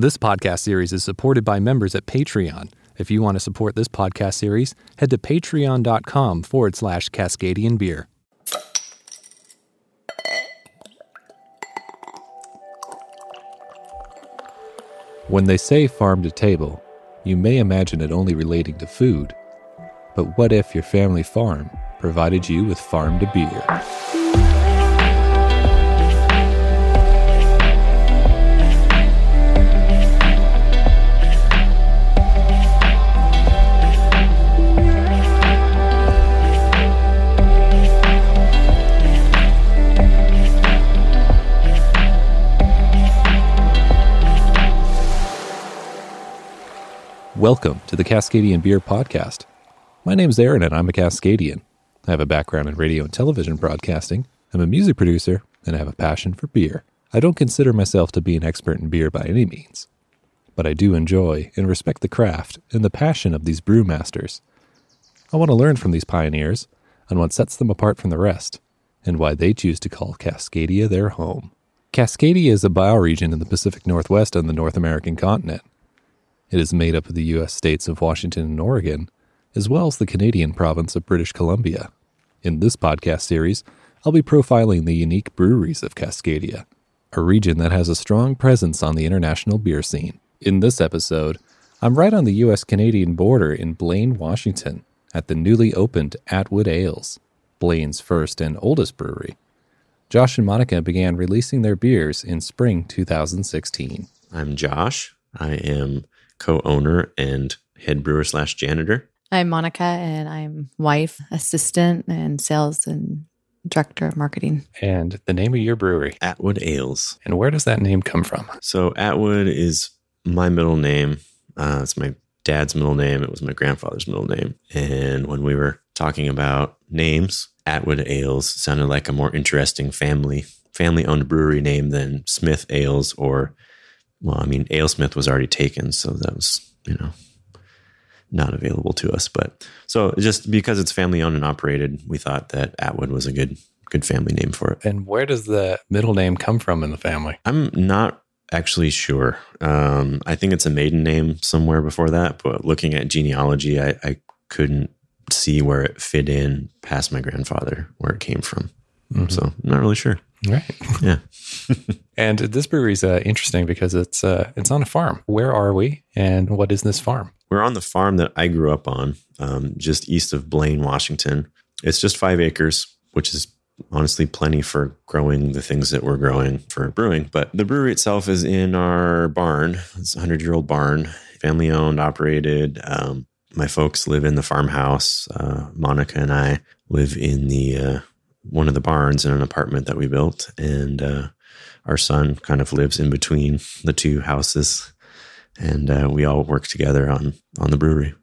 This podcast series is supported by members at Patreon. If you want to support this podcast series, head to patreon.com forward slash Cascadian Beer. When they say farm to table, you may imagine it only relating to food. But what if your family farm provided you with farm to beer? Welcome to the Cascadian Beer Podcast. My name's Aaron and I'm a Cascadian. I have a background in radio and television broadcasting. I'm a music producer and I have a passion for beer. I don't consider myself to be an expert in beer by any means, but I do enjoy and respect the craft and the passion of these brewmasters. I want to learn from these pioneers on what sets them apart from the rest and why they choose to call Cascadia their home. Cascadia is a bioregion in the Pacific Northwest on the North American continent. It is made up of the U.S. states of Washington and Oregon, as well as the Canadian province of British Columbia. In this podcast series, I'll be profiling the unique breweries of Cascadia, a region that has a strong presence on the international beer scene. In this episode, I'm right on the U.S. Canadian border in Blaine, Washington, at the newly opened Atwood Ales, Blaine's first and oldest brewery. Josh and Monica began releasing their beers in spring 2016. I'm Josh. I am co-owner and head brewer slash janitor. I'm Monica, and I'm wife, assistant, and sales and director of marketing. And the name of your brewery. Atwood Ales. And where does that name come from? So Atwood is my middle name. Uh, it's my dad's middle name. It was my grandfather's middle name. And when we were talking about names, Atwood Ales sounded like a more interesting family family owned brewery name than Smith Ales or well, I mean, AleSmith was already taken, so that was, you know, not available to us. But so just because it's family owned and operated, we thought that Atwood was a good good family name for it. And where does the middle name come from in the family? I'm not actually sure. Um, I think it's a maiden name somewhere before that, but looking at genealogy, I, I couldn't see where it fit in past my grandfather, where it came from. Mm-hmm. So I'm not really sure. Right. Yeah. and this brewery is uh, interesting because it's uh, it's on a farm. Where are we, and what is this farm? We're on the farm that I grew up on, um, just east of Blaine, Washington. It's just five acres, which is honestly plenty for growing the things that we're growing for brewing. But the brewery itself is in our barn. It's a hundred year old barn, family owned, operated. Um, my folks live in the farmhouse. Uh, Monica and I live in the uh, one of the barns in an apartment that we built, and uh, our son kind of lives in between the two houses, and uh, we all work together on on the brewery.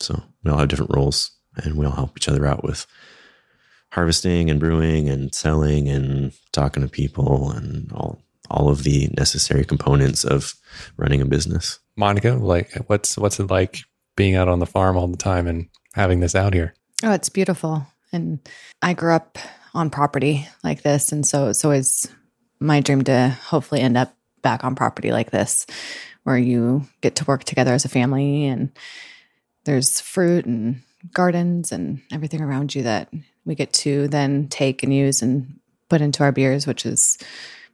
So we all have different roles, and we all help each other out with harvesting and brewing and selling and talking to people and all all of the necessary components of running a business. Monica, like what's what's it like being out on the farm all the time and having this out here? Oh, it's beautiful. And I grew up on property like this. And so it's always my dream to hopefully end up back on property like this, where you get to work together as a family and there's fruit and gardens and everything around you that we get to then take and use and put into our beers, which is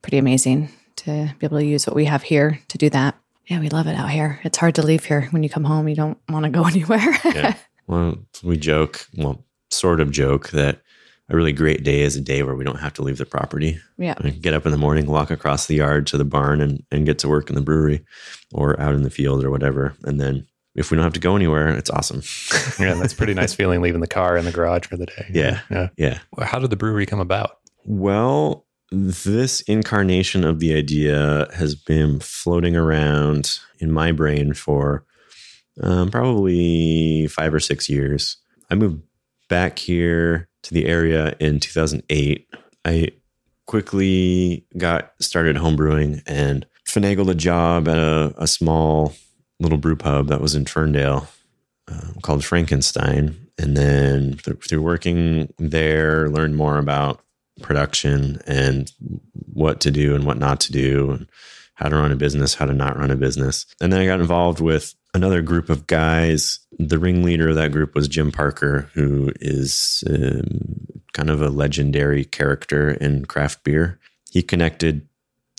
pretty amazing to be able to use what we have here to do that. Yeah, we love it out here. It's hard to leave here. When you come home, you don't want to go anywhere. yeah. Well, we joke, well, sort of joke that a really great day is a day where we don't have to leave the property. Yeah. We get up in the morning, walk across the yard to the barn and, and get to work in the brewery or out in the field or whatever. And then if we don't have to go anywhere, it's awesome. yeah, that's pretty nice feeling leaving the car in the garage for the day. Yeah. Yeah. Yeah. How did the brewery come about? Well, this incarnation of the idea has been floating around in my brain for um, probably five or six years. I moved back here to the area in 2008. I quickly got started homebrewing and finagled a job at a, a small little brew pub that was in Ferndale uh, called Frankenstein. And then through, through working there, learned more about production and what to do and what not to do and how to run a business, how to not run a business. And then I got involved with another group of guys. The ringleader of that group was Jim Parker, who is um, kind of a legendary character in craft beer. He connected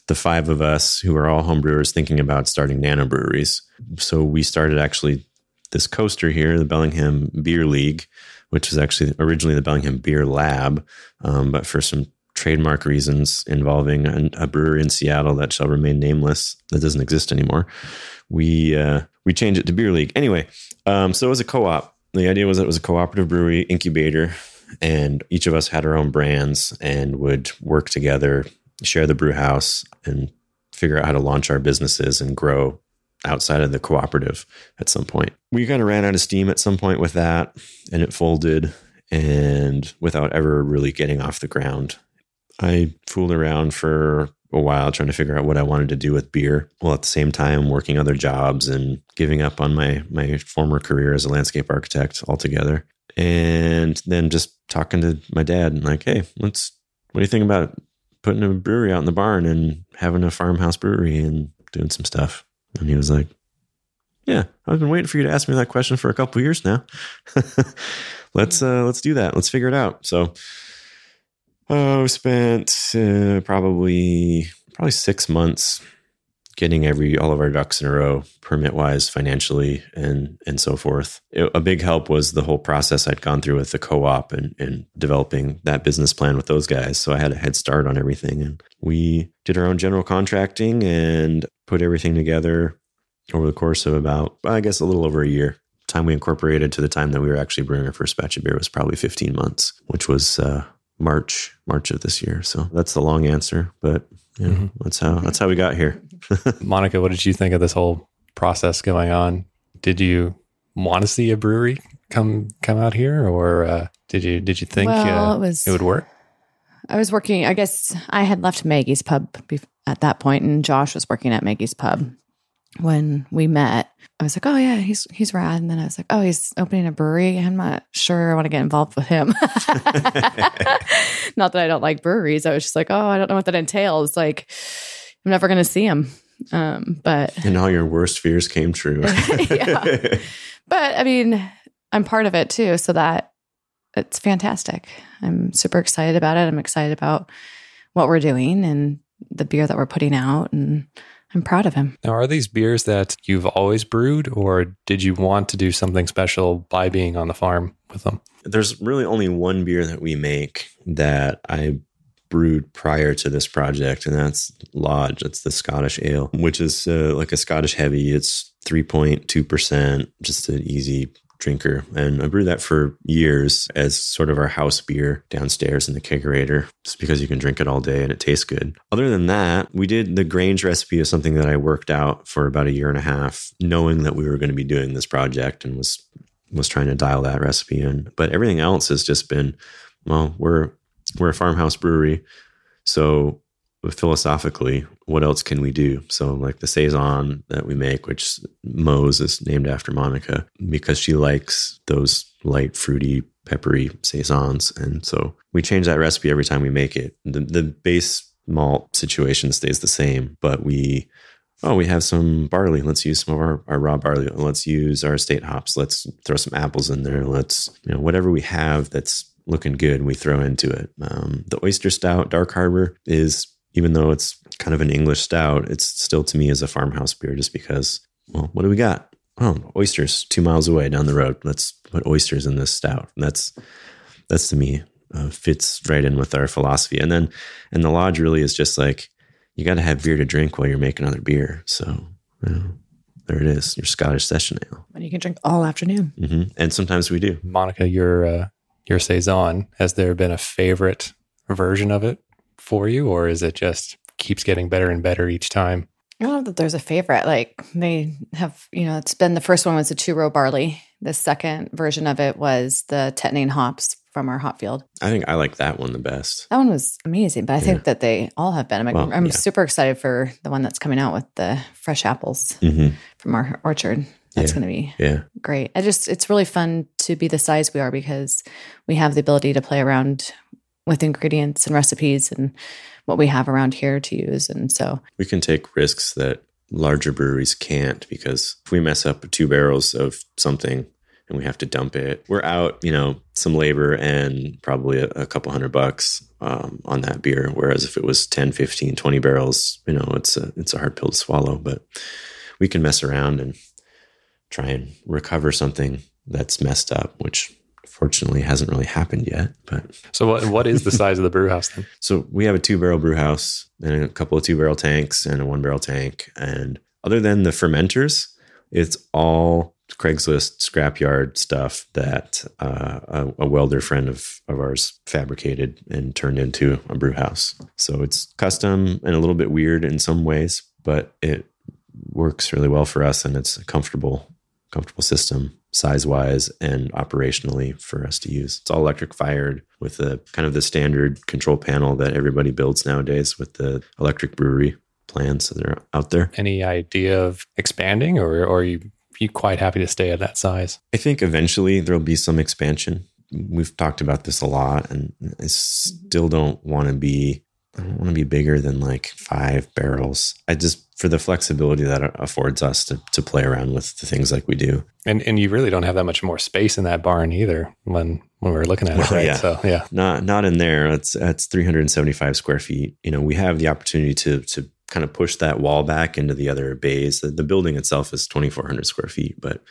the five of us who are all homebrewers thinking about starting nano breweries. So we started actually this coaster here, the Bellingham Beer League, which was actually originally the Bellingham Beer Lab, um, but for some trademark reasons involving a, a, brewery in Seattle that shall remain nameless, that doesn't exist anymore, we uh, we changed it to Beer League. Anyway, um, so it was a co-op. The idea was that it was a cooperative brewery incubator, and each of us had our own brands and would work together, share the brew house, and figure out how to launch our businesses and grow outside of the cooperative at some point. We kind of ran out of steam at some point with that and it folded and without ever really getting off the ground. I fooled around for a while trying to figure out what I wanted to do with beer while at the same time working other jobs and giving up on my my former career as a landscape architect altogether. And then just talking to my dad and like, hey, let's what do you think about putting a brewery out in the barn and having a farmhouse brewery and doing some stuff? And he was like, Yeah, I've been waiting for you to ask me that question for a couple years now. let's uh, let's do that. Let's figure it out. So oh, spent uh, probably probably six months getting every all of our ducks in a row permit wise financially and and so forth it, a big help was the whole process i'd gone through with the co-op and, and developing that business plan with those guys so i had a head start on everything and we did our own general contracting and put everything together over the course of about, I guess, a little over a year. Time we incorporated to the time that we were actually brewing our first batch of beer was probably 15 months, which was uh, March March of this year. So that's the long answer, but yeah, mm-hmm. that's how that's how we got here. Monica, what did you think of this whole process going on? Did you want to see a brewery come come out here, or uh, did you did you think well, uh, it, was, it would work? I was working. I guess I had left Maggie's Pub at that point, and Josh was working at Maggie's Pub when we met. I was like, "Oh yeah, he's he's rad." And then I was like, "Oh, he's opening a brewery. I'm not sure I want to get involved with him." not that I don't like breweries. I was just like, "Oh, I don't know what that entails." Like, I'm never going to see him. Um, but and all your worst fears came true. yeah. But I mean, I'm part of it too, so that it's fantastic. I'm super excited about it. I'm excited about what we're doing and the beer that we're putting out and I'm proud of him. Now, are these beers that you've always brewed, or did you want to do something special by being on the farm with them? There's really only one beer that we make that I brewed prior to this project, and that's Lodge. It's the Scottish ale, which is uh, like a Scottish heavy. It's 3.2%, just an easy drinker. And I brewed that for years as sort of our house beer downstairs in the kegerator, just because you can drink it all day and it tastes good. Other than that, we did the Grange recipe is something that I worked out for about a year and a half, knowing that we were going to be doing this project and was was trying to dial that recipe in. But everything else has just been, well, we're we're a farmhouse brewery. So philosophically, what else can we do? So, like the saison that we make, which Moe's is named after Monica because she likes those light, fruity, peppery saisons, and so we change that recipe every time we make it. The, the base malt situation stays the same, but we oh we have some barley. Let's use some of our, our raw barley. Let's use our estate hops. Let's throw some apples in there. Let's you know whatever we have that's looking good we throw into it. Um, the oyster stout dark harbor is even though it's kind of an English stout, it's still to me as a farmhouse beer just because, well, what do we got? Oh, oysters two miles away down the road. Let's put oysters in this stout. That's, that's to me uh, fits right in with our philosophy. And then, and the lodge really is just like, you got to have beer to drink while you're making other beer. So, you know, there it is, your Scottish session ale. And you can drink all afternoon. Mm-hmm. And sometimes we do. Monica, your, uh, your Saison, has there been a favorite version of it for you, or is it just keeps getting better and better each time? I don't know that there's a favorite. Like they have, you know, it's been the first one was the two row barley. The second version of it was the Tettnang hops from our hop field. I think I like that one the best. That one was amazing, but I yeah. think that they all have been. I'm, well, I'm yeah. super excited for the one that's coming out with the fresh apples mm-hmm. from our orchard. That's yeah. going to be yeah great. I just it's really fun to be the size we are because we have the ability to play around with ingredients and recipes and what we have around here to use. And so we can take risks that larger breweries can't because if we mess up two barrels of something and we have to dump it, we're out, you know, some labor and probably a, a couple hundred bucks um, on that beer. Whereas if it was 10, 15, 20 barrels, you know, it's a, it's a hard pill to swallow, but we can mess around and try and recover something that's messed up, which fortunately hasn't really happened yet. But so, what what is the size of the brew house then? So we have a two barrel brew house and a couple of two barrel tanks and a one barrel tank. And other than the fermenters, it's all Craigslist scrapyard stuff that uh, a, a, welder friend of, of ours fabricated and turned into a brew house. So it's custom and a little bit weird in some ways, but it works really well for us and it's a comfortable comfortable system size wise and operationally for us to use. It's all electric fired with the kind of the standard control panel that everybody builds nowadays with the electric brewery plans that are out there. Any idea of expanding or, or are you, you quite happy to stay at that size? I think eventually there'll be some expansion. We've talked about this a lot and I still don't want to be I don't want to be bigger than like five barrels. I just for the flexibility that affords us to to play around with the things like we do. And and you really don't have that much more space in that barn either when when we are looking at well, it. Right? Yeah. So yeah, not not in there. It's that's 375 square feet. You know, we have the opportunity to to kind of push that wall back into the other bays. The, the building itself is 2,400 square feet, but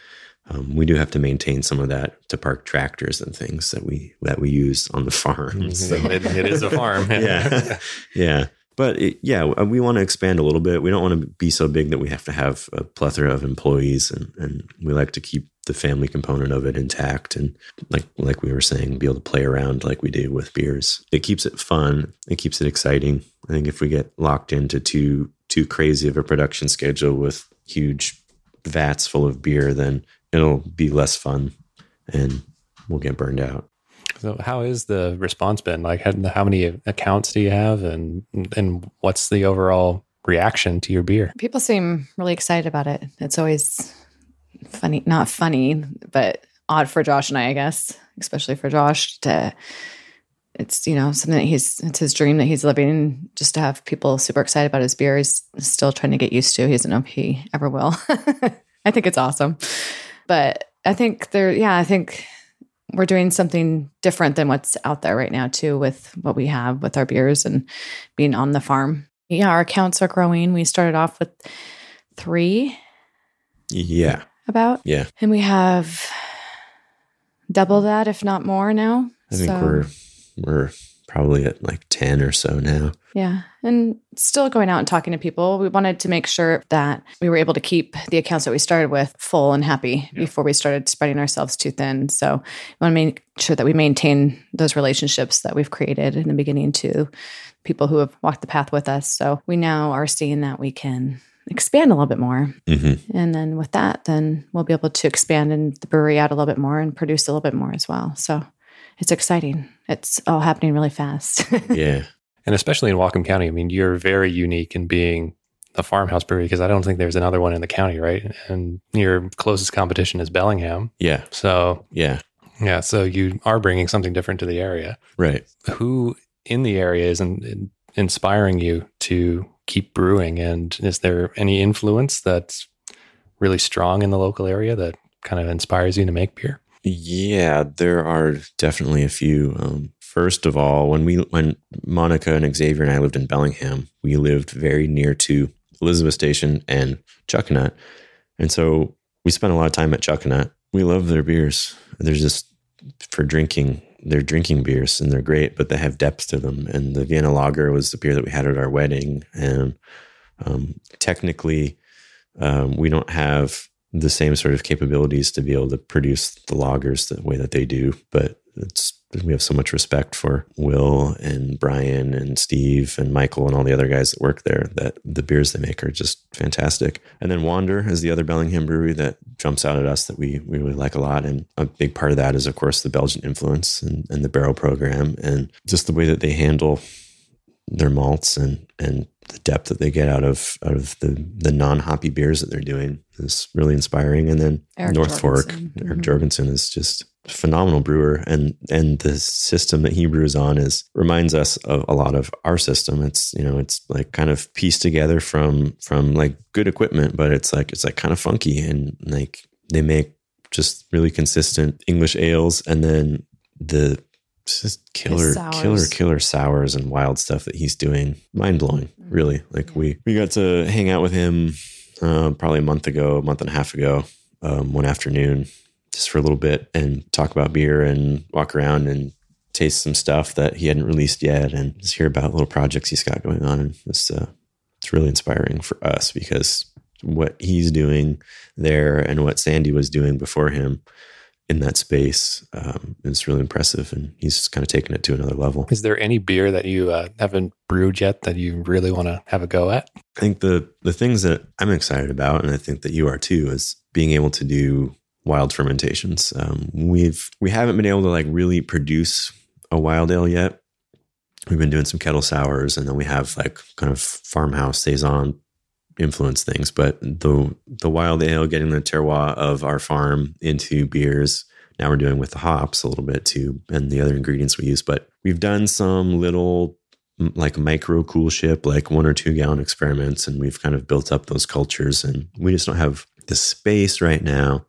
um, we do have to maintain some of that to park tractors and things that we that we use on the farm. Mm-hmm. So. it, it is a farm. yeah, yeah. But it, yeah, we want to expand a little bit. We don't want to be so big that we have to have a plethora of employees, and, and we like to keep the family component of it intact. And like like we were saying, be able to play around like we do with beers. It keeps it fun. It keeps it exciting. I think if we get locked into too too crazy of a production schedule with huge vats full of beer, then it'll be less fun and we'll get burned out. So, how is the response been? Like, how many accounts do you have, and and what's the overall reaction to your beer? People seem really excited about it. It's always funny, not funny, but odd for Josh and I, I guess, especially for Josh to. It's you know something that he's it's his dream that he's living. Just to have people super excited about his beer, he's still trying to get used to. He doesn't know if he ever will. I think it's awesome. But I think there, yeah, I think we're doing something different than what's out there right now, too, with what we have with our beers and being on the farm. Yeah, our accounts are growing. We started off with three. Yeah. About. Yeah. And we have double that, if not more now. I think so. we're we're probably at like 10 or so now. Yeah. And still going out and talking to people. We wanted to make sure that we were able to keep the accounts that we started with full and happy yeah. before we started spreading ourselves too thin. So we want to make sure that we maintain those relationships that we've created in the beginning to people who have walked the path with us. So we now are seeing that we can expand a little bit more. Mm-hmm. And then with that, then we'll be able to expand in the brewery out a little bit more and produce a little bit more as well. So it's exciting. It's all happening really fast. yeah. And especially in Whatcom County, I mean, you're very unique in being a farmhouse brewery because I don't think there's another one in the county, right? And your closest competition is Bellingham. Yeah. So, yeah. Yeah. So you are bringing something different to the area. Right. Who in the area is in, inspiring you to keep brewing? And is there any influence that's really strong in the local area that kind of inspires you to make beer? Yeah, there are definitely a few. Um, first of all, when we when Monica and Xavier and I lived in Bellingham, we lived very near to Elizabeth Station and Chuckanut, and so we spent a lot of time at Chuckanut. We love their beers. They're just for drinking. They're drinking beers and they're great, but they have depth to them. And the Vienna Lager was the beer that we had at our wedding. And um, technically, um, we don't have the same sort of capabilities to be able to produce the lagers the way that they do. But it's we have so much respect for Will and Brian and Steve and Michael and all the other guys that work there that the beers they make are just fantastic. And then Wander is the other Bellingham brewery that jumps out at us that we, we really like a lot. And a big part of that is, of course, the Belgian influence and, and the barrel program and just the way that they handle their malts and and the depth that they get out of out of the the non hoppy beers that they're doing is really inspiring. And then Eric North Fork, Jorgensen. Eric Mhm. Jorgensen is just a phenomenal brewer, and and the system that he brews on is reminds us of a lot of our system. It's you know it's like kind of pieced together from from like good equipment, but it's like it's like kind of funky and like they make just really consistent English ales, and then the just killer, killer, killer sours and wild stuff that he's doing. Mind blowing, really. Like we we got to hang out with him uh, probably a month ago, a month and a half ago, um, one afternoon, just for a little bit and talk about beer and walk around and taste some stuff that he hadn't released yet, and just hear about little projects he's got going on. And it's uh, it's really inspiring for us because what he's doing there and what Sandy was doing before him in that space um, is really impressive, and he's kind of taken it to another level. Is there any beer that you uh, haven't brewed yet that you really want to have a go at? I think the the things that I'm excited about, and I think that you are too, is being able to do wild fermentations. Um, we've we haven't been able to like really produce a wild ale yet. We've been doing some kettle sours, and then we have like kind of farmhouse saison influence things. But the the wild ale, getting the terroir of our farm into beers. Now we're doing with the hops a little bit too, and the other ingredients we use. But we've done some little like micro coolship, like one or two gallon experiments, and we've kind of built up those cultures. And we just don't have the space right now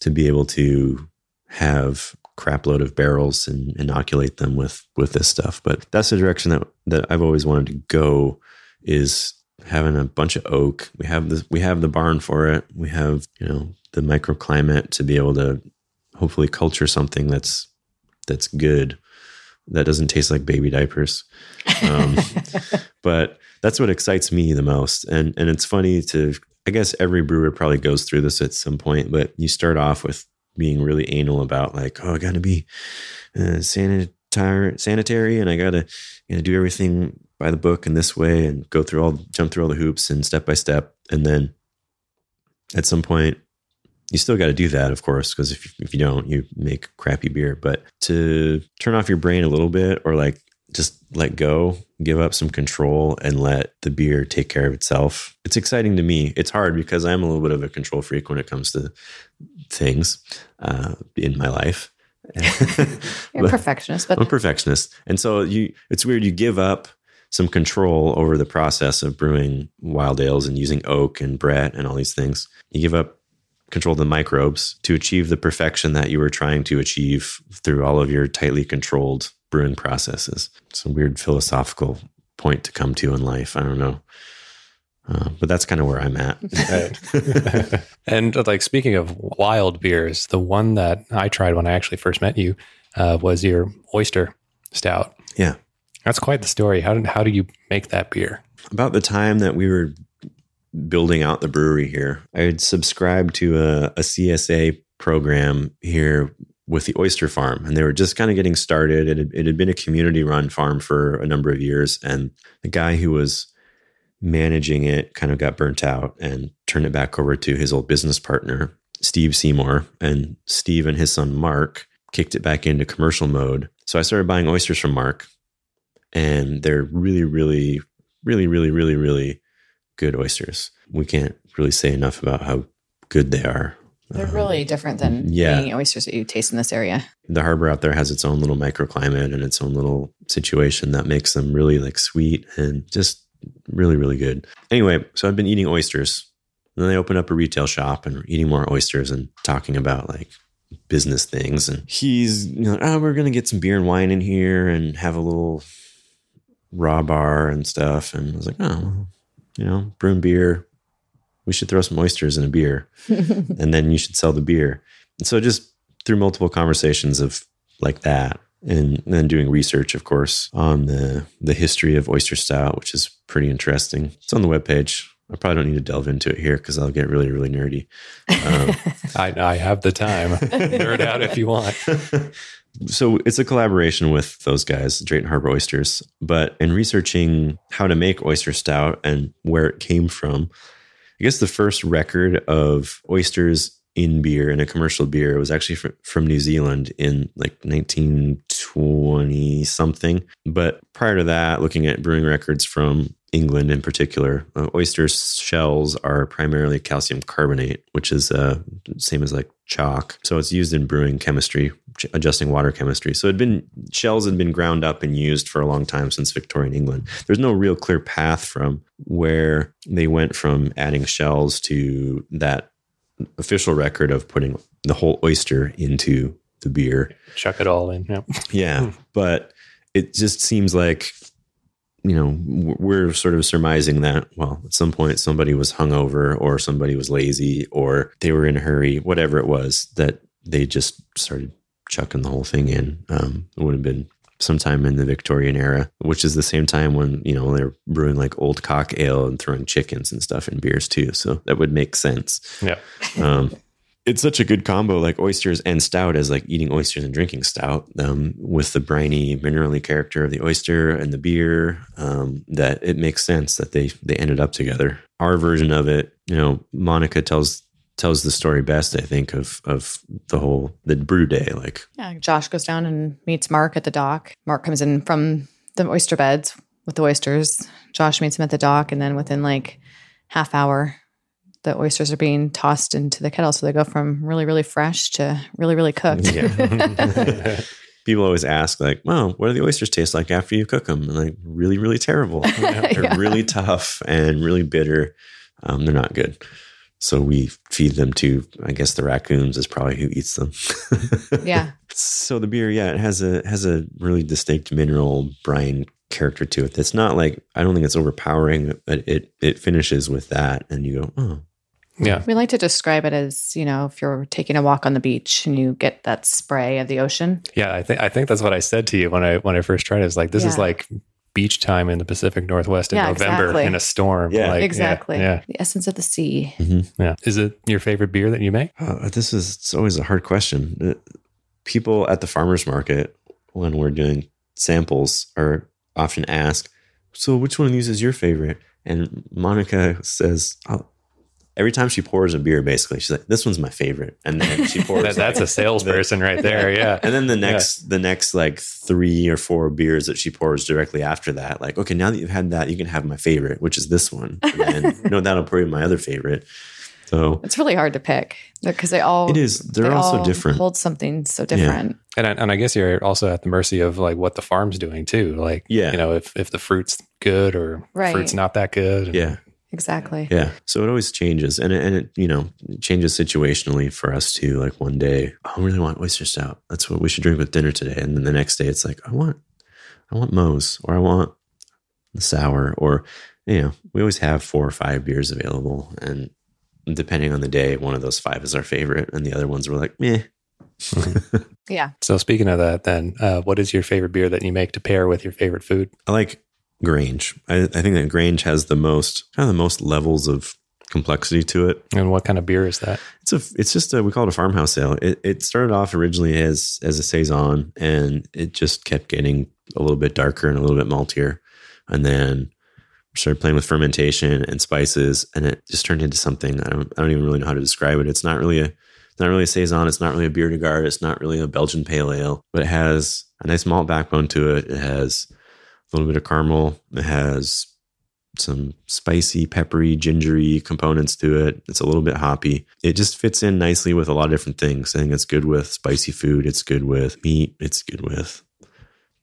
to be able to have crap load of barrels and inoculate them with with this stuff. But that's the direction that that I've always wanted to go is having a bunch of oak. We have this we have the barn for it. We have, you know, the microclimate to be able to hopefully culture something that's that's good that doesn't taste like baby diapers. Um, but that's what excites me the most. And and it's funny to I guess every brewer probably goes through this at some point, but you start off with being really anal about like, oh, I got to be uh, sanitary, sanitary, and I got to you know do everything by the book in this way, and go through all jump through all the hoops and step by step, and then at some point you still got to do that, of course, because if, you- if you don't, you make crappy beer. But to turn off your brain a little bit or like just let go, give up some control and let the beer take care of itself. It's exciting to me. It's hard because I'm a little bit of a control freak when it comes to things uh, in my life. You're a perfectionist, but I'm a perfectionist. And so you it's weird you give up some control over the process of brewing wild ales and using oak and Brett and all these things. You give up control of the microbes to achieve the perfection that you were trying to achieve through all of your tightly controlled brewing processes. It's a weird philosophical point to come to in life. I don't know. Uh, but that's kind of where I'm at. and uh, like speaking of wild beers, the one that I tried when I actually first met you uh, was your oyster stout. yeah. That's quite the story. How did how do you make that beer? about the time that we were building out the brewery here, I had subscribed to a, a CSA program here with the oyster farm, and they were just kind of getting started. It had, it had been a community run farm for a number of years, and the guy who was managing it kind of got burnt out and turned it back over to his old business partner, Steve Seymour. And Steve and his son, Mark, kicked it back into commercial mode. So I started buying oysters from Mark, and they're really, really, really, really, really, really good oysters. We can't really say enough about how good they are. they're Um, really different than yeah. any oysters that you taste in this area. the harbor out there has its own little microclimate and its own little situation that makes them really like sweet and just really really good anyway so i've been eating oysters and then they opened up a retail shop and we're eating more oysters and talking about like business things and he's you know oh we're gonna get some beer and wine in here and have a little raw bar and stuff and i was like oh you know brewing beer we should throw some oysters in a beer and then you should sell the beer. And so just through multiple conversations of like that and then doing research, of course, on the the history of oyster stout, which is pretty interesting. It's on the webpage. I probably don't need to delve into it here because I'll get really, really nerdy. Um, I, I have the time. Nerd out if you want. So it's a collaboration with those guys, Drayton Harbor Oysters. But in researching how to make oyster stout and where it came from, I guess the first record of oysters in beer in a commercial beer was actually fr- from New Zealand in like 1920 something. But prior to that, looking at brewing records from England in particular. Uh, oyster shells are primarily calcium carbonate, which is uh, same as like chalk. So it's used in brewing chemistry, adjusting water chemistry. So it'd been shells had been ground up and used for a long time since Victorian England. There's no real clear path from where they went from adding shells to that official record of putting the whole oyster into the beer. Chuck it all in. Yeah. Yeah, but it just seems like you know we're sort of surmising that well at some point somebody was hungover or somebody was lazy or they were in a hurry whatever it was that they just started chucking the whole thing in. Um, it would have been sometime in the victorian era which is the same time when you know they're brewing like old cock ale and throwing chickens and stuff in beers too. So that would make sense. Yeah. um, it's such a good combo, like oysters and stout, as like eating oysters and drinking stout, um, with the briny, minerally character of the oyster and the beer. Um, that it makes sense that they they ended up together. Our version of it, you know, Monica tells tells the story best, I think, of of the whole the brew day. Like, Yeah, Josh goes down and meets Mark at the dock. Mark comes in from the oyster beds with the oysters. Josh meets him at the dock, and then within like half hour, the oysters are being tossed into the kettle. So they go from really, really fresh to really, really cooked. yeah. People always ask, like, "Well, what do the oysters taste like after you cook them?" And like, really, really terrible. They're Yeah. really tough and really bitter. Um, they're not good. So we feed them to, I guess, the raccoons is probably who eats them. yeah. So the beer, yeah, it has a has a really distinct mineral brine character to it. That's not like I don't think it's overpowering, but it it finishes with that, and you go, oh, Yeah. We like to describe it as, you know, if you're taking a walk on the beach and you get that spray of the ocean. Yeah. I think I think that's what I said to you when I when I first tried it. It's like this is like beach time in the Pacific Northwest in Yeah, November exactly. in a storm. Yeah. Like, exactly. Yeah, The essence of the sea. yeah. Is it your favorite beer that you make? Uh, this is it's always a hard question. Uh, People at the farmers market, when we're doing samples, are often asked, "So, which one of these is your favorite?" And Monica says, oh, every time she pours a beer, basically, she's like, "This one's my favorite," and then she pours. That, that's a salesperson right there. Yeah. and then the next, the next like three or four beers that she pours directly after that, like, okay, now that you've had that, you can have my favorite, which is this one. And then, no, that'll probably be my other favorite. So It's really hard to pick because they all it is. They're they also all different. Hold something so different. And I, and I guess you're also at the mercy of like what the farm's doing too. Like, Yeah. you know, if if the fruit's good or Right. fruit's not that good. yeah. Exactly. Yeah. So it always changes. And it, and it, you know, changes situationally for us too. Like one day, oh, I really want oyster stout. That's what we should drink with dinner today. And then the next day it's like, I want, I want Moe's or I want the sour or, you know, we always have four or five beers available. And depending on the day, one of those five is our favorite. And the other ones were like, meh. Yeah. So speaking of that, then, uh, what is your favorite beer that you make to pair with your favorite food? I like Grange. I, I think that Grange has the most, kind of the most levels of complexity to it. And what kind of beer is that? It's a it's just a we call it a farmhouse ale. It it started off originally as as a saison and it just kept getting a little bit darker and a little bit maltier. And then started playing with fermentation and spices and it just turned into something I don't I don't even really know how to describe it. It's not really a it's not really a saison, it's not really a bière de garde, it's not really a Belgian pale ale, but it has a nice malt backbone to it. It has a little bit of caramel. It has some spicy, peppery, gingery components to it. It's a little bit hoppy. It just fits in nicely with a lot of different things. I think it's good with spicy food. It's good with meat. It's good with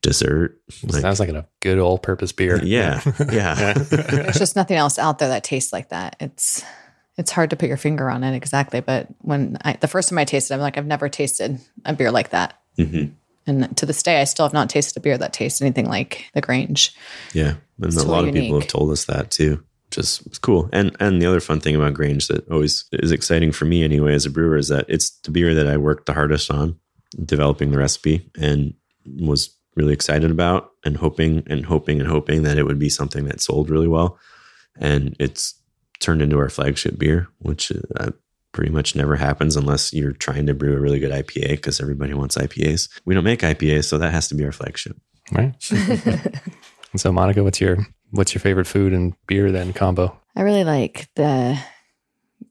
dessert. Like- Sounds like a good old purpose beer. yeah, yeah. There's just nothing else out there that tastes like that. It's it's hard to put your finger on it exactly. But when I the first time I tasted, it, I'm like, I've never tasted a beer like that. hmm And to this day, I still have not tasted a beer that tastes anything like the Grange. Yeah, and It's a lot really of people have told us that too. Just it's cool. And and the other fun thing about Grange that always is exciting for me anyway as a brewer is that it's the beer that I worked the hardest on developing the recipe and was really excited about and hoping and hoping and hoping that it would be something that sold really well. And it's turned into our flagship beer, which uh, pretty much never happens unless you're trying to brew a really good IPA because everybody wants IPAs. We don't make IPAs, so that has to be our flagship. Right. and so, Monica, what's your what's your favorite food and beer then combo? I really like the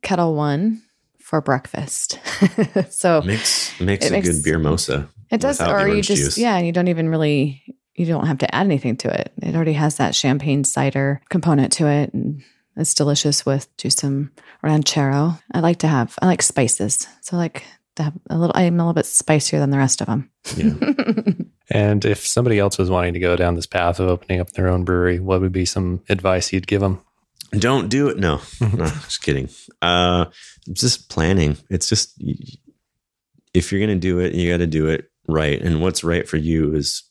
Kettle One for breakfast. so Makes makes a makes- good beer mosa. it does, or you just juice. yeah, and you don't even really you don't have to add anything to it. It already has that champagne cider component to it. And it's delicious with just some ranchero. I like to have, I like spices. So I like to have a little, I'm a little bit spicier than the rest of them. Yeah. And if somebody else was wanting to go down this path of opening up their own brewery, what would be some advice you'd give them? Don't do it. No, no, just kidding. Uh, just planning. It's just if you're going to do it, you got to do it right. And what's right for you is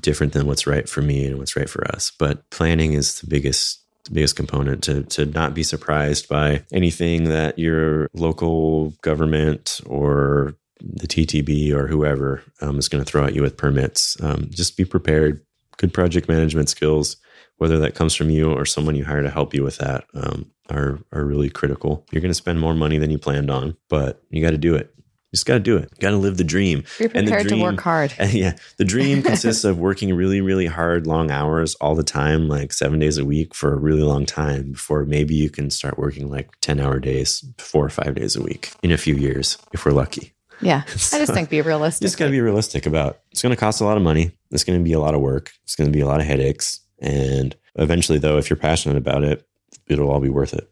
different than what's right for me and what's right for us. But planning is the biggest biggest component to to not be surprised by anything that your local government or the TTB or whoever um, is going to throw at you with permits. Um, just be prepared. Good project management skills, whether that comes from you or someone you hire to help you with that, um, are are really critical. You're going to spend more money than you planned on, but you got to do it. You just got to do it. Got to live the dream. The prepared to work hard. Yeah, the dream consists of working really, really hard, long hours all the time, like seven days a week for a really long time before maybe you can start working like 10 hour days, four or five days a week in a few years, if we're lucky. Yeah. I just think be realistic. just got to be realistic about it's going to cost a lot of money. It's going to be a lot of work. It's going to be a lot of headaches. And eventually, though, if you're passionate about it, it'll all be worth it.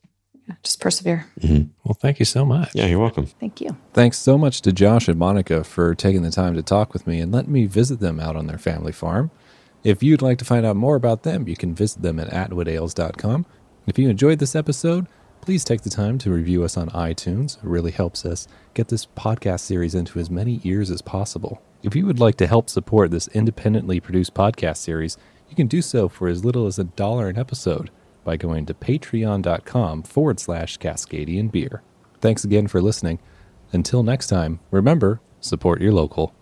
Just persevere. Mm-hmm. Well, thank you so much. Yeah, you're welcome. Thank you. Thanks so much to Josh and Monica for taking the time to talk with me and letting me visit them out on their family farm. If you'd like to find out more about them, you can visit them at atwoodales.com. If you enjoyed this episode, please take the time to review us on iTunes. It really helps us get this podcast series into as many ears as possible. If you would like to help support this independently produced podcast series, you can do so for as little as a dollar an episode by going to patreon.com forward slash Cascadian Beer. Thanks again for listening. Until next time, remember, support your local.